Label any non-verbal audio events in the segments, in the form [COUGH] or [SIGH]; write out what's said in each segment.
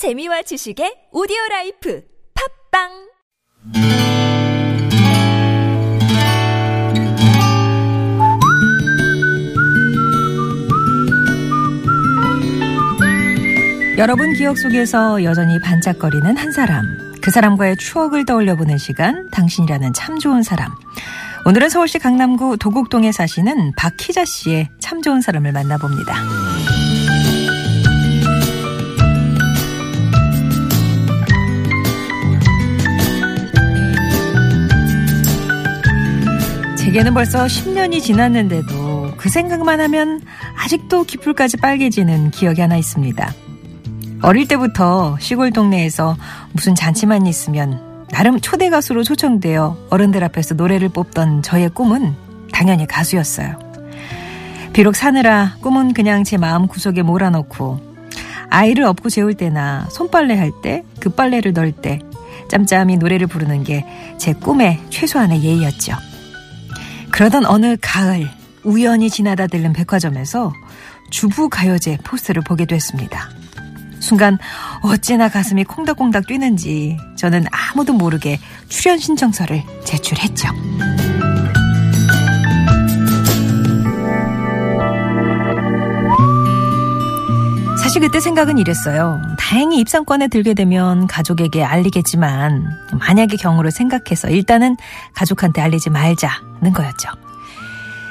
재미와 지식의 오디오 라이프 팟빵 여러분 기억 속에서 여전히 반짝거리는 한 사람. 그 사람과의 추억을 떠올려 보는 시간, 당신이라는 참 좋은 사람. 오늘은 서울시 강남구 도곡동에 사시는 박희자 씨의 참 좋은 사람을 만나봅니다. 제게는 벌써 10년이 지났는데도 그 생각만 하면 아직도 기풀까지 빨개지는 기억이 하나 있습니다. 어릴 때부터 시골 동네에서 무슨 잔치만 있으면 나름 초대 가수로 초청되어 어른들 앞에서 노래를 뽑던 저의 꿈은 당연히 가수였어요. 비록 사느라 꿈은 그냥 제 마음 구석에 몰아넣고 아이를 업고 재울 때나 손빨래 할 때, 급빨래를 널때 짬짬이 노래를 부르는 게 제 꿈의 최소한의 예의였죠. 그러던 어느 가을 우연히 지나다 들른 백화점에서 주부 가요제 포스터를 보게 됐습니다. 순간 어찌나 가슴이 콩닥콩닥 뛰는지 저는 아무도 모르게 출연 신청서를 제출했죠. 사실 그때 생각은 이랬어요. 다행히 입상권에 들게 되면 가족에게 알리겠지만 만약의 경우를 생각해서 일단은 가족한테 알리지 말자는 거였죠.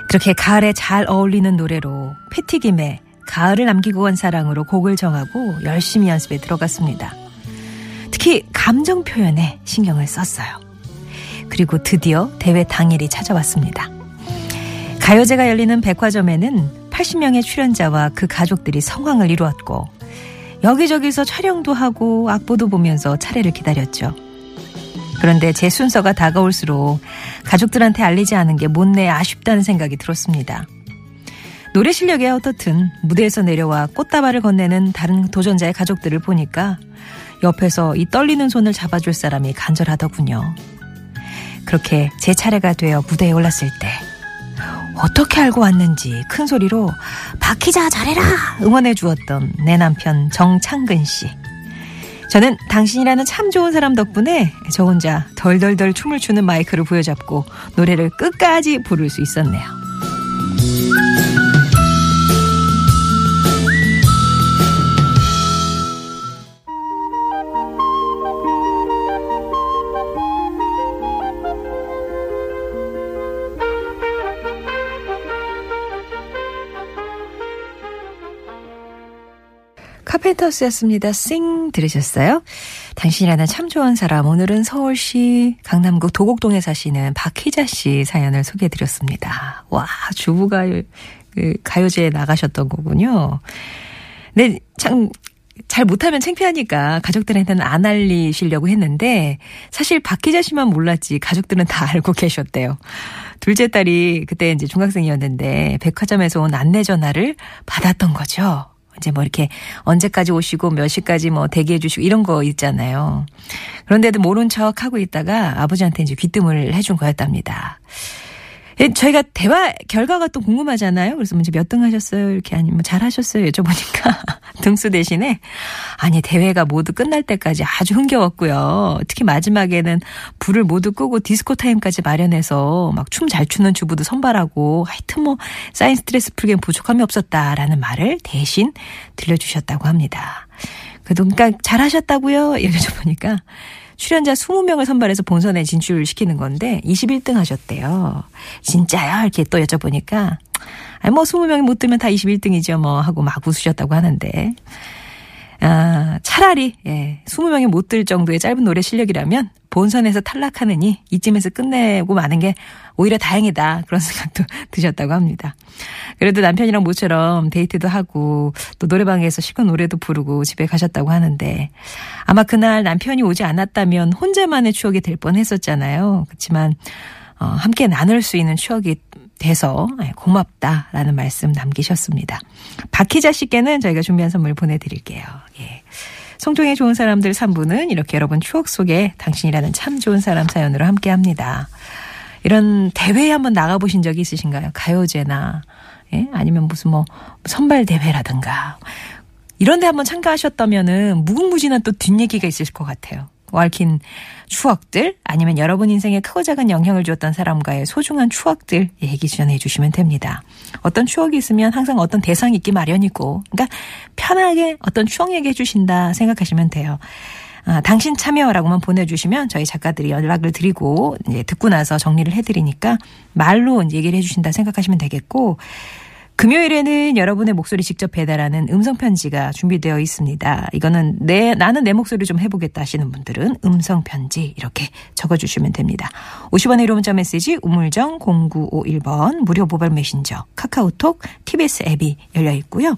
그렇게 가을에 잘 어울리는 노래로 패티김의 가을을 남기고 간 사랑으로 곡을 정하고 열심히 연습에 들어갔습니다. 특히 감정 표현에 신경을 썼어요. 그리고 드디어 대회 당일이 찾아왔습니다. 가요제가 열리는 백화점에는 80명의 출연자와 그 가족들이 성황을 이루었고 여기저기서 촬영도 하고 악보도 보면서 차례를 기다렸죠. 그런데 제 순서가 다가올수록 가족들한테 알리지 않은 게 못내 아쉽다는 생각이 들었습니다. 노래 실력이 어떻든 무대에서 내려와 꽃다발을 건네는 다른 도전자의 가족들을 보니까 옆에서 이 떨리는 손을 잡아줄 사람이 간절하더군요. 그렇게 제 차례가 되어 무대에 올랐을 때 어떻게 알고 왔는지 큰 소리로 박희자 잘해라 응원해 주었던 내 남편 정창근 씨. 저는 당신이라는 참 좋은 사람 덕분에 저 혼자 덜덜덜 춤을 추는 마이크를 부여잡고 노래를 끝까지 부를 수 있었네요. 카펜터스였습니다. 싱 들으셨어요? 당신이라는 참 좋은 사람. 오늘은 서울시 강남구 도곡동에 사시는 박희자 씨 사연을 소개해드렸습니다. 와, 주부가 그 가요제에 나가셨던 거군요. 네, 참, 잘 못하면 창피하니까 가족들한테는 안 알리시려고 했는데 사실 박희자 씨만 몰랐지 가족들은 다 알고 계셨대요. 둘째 딸이 그때 이제 중학생이었는데 백화점에서 온 안내 전화를 받았던 거죠. 이제 뭐 이렇게 언제까지 오시고 몇 시까지 뭐 대기해 주시고 이런 거 있잖아요. 그런데도 모른 척 하고 있다가 아버지한테 이제 귀뜸을 해준 거였답니다. 예, 저희가 대화 결과가 또 궁금하잖아요. 그래서 먼저 몇 등 하셨어요? 이렇게 아니면 뭐 잘 하셨어요? 여쭤보니까 [LAUGHS] 등수 대신에 아니 대회가 모두 끝날 때까지 아주 흥겨웠고요. 특히 마지막에는 불을 모두 끄고 디스코 타임까지 마련해서 막 춤 잘 추는 주부도 선발하고 하여튼 뭐 사인 스트레스 풀기엔 부족함이 없었다라는 말을 대신 들려주셨다고 합니다. 그러니까 동까 잘하셨다고요? 여쭤보니까 출연자 20명을 선발해서 본선에 진출시키는 건데 21등 하셨대요. 진짜요? 이렇게 또 여쭤보니까 아니 뭐 20명이 못 들면 다 21등이죠 뭐 하고 막 웃으셨다고 하는데 아, 차라리 예, 20명이 못 들 정도의 짧은 노래 실력이라면 본선에서 탈락하느니 이쯤에서 끝내고 마는 게 오히려 다행이다. 그런 [LAUGHS] 생각도 드셨다고 합니다. 그래도 남편이랑 모처럼 데이트도 하고 또 노래방에서 실컷 노래도 부르고 집에 가셨다고 하는데 아마 그날 남편이 오지 않았다면 혼자만의 추억이 될 뻔 했었잖아요. 그렇지만 어, 함께 나눌 수 있는 추억이 돼서 예, 고맙다라는 말씀 남기셨습니다. 박희자 씨께는 저희가 준비한 선물 보내드릴게요. 예. 송정의 좋은 사람들 3부는 이렇게 여러분 추억 속에 당신이라는 참 좋은 사람 사연으로 함께 합니다. 이런 대회에 한번 나가보신 적이 있으신가요? 가요제나, 예? 아니면 무슨 뭐 선발 대회라든가. 이런 데 한번 참가하셨다면은 무궁무진한 또 뒷얘기가 있을 것 같아요. 얽힌 추억들 아니면 여러분 인생에 크고 작은 영향을 주었던 사람과의 소중한 추억들 얘기 전해 주시면 됩니다. 어떤 추억이 있으면 항상 어떤 대상이 있기 마련이고 그러니까 편하게 어떤 추억 얘기해 주신다 생각하시면 돼요. 아, 당신 참여라고만 보내주시면 저희 작가들이 연락을 드리고 이제 듣고 나서 정리를 해드리니까 말로 이제 얘기를 해주신다 생각하시면 되겠고 금요일에는 여러분의 목소리 직접 배달하는 음성 편지가 준비되어 있습니다. 이거는 내 나는 내 목소리 좀 해보겠다 하시는 분들은 음성 편지 이렇게 적어주시면 됩니다. 50원의 1호 문자 메시지 우물정 0951번 무료 모바일 메신저 카카오톡 TBS 앱이 열려 있고요.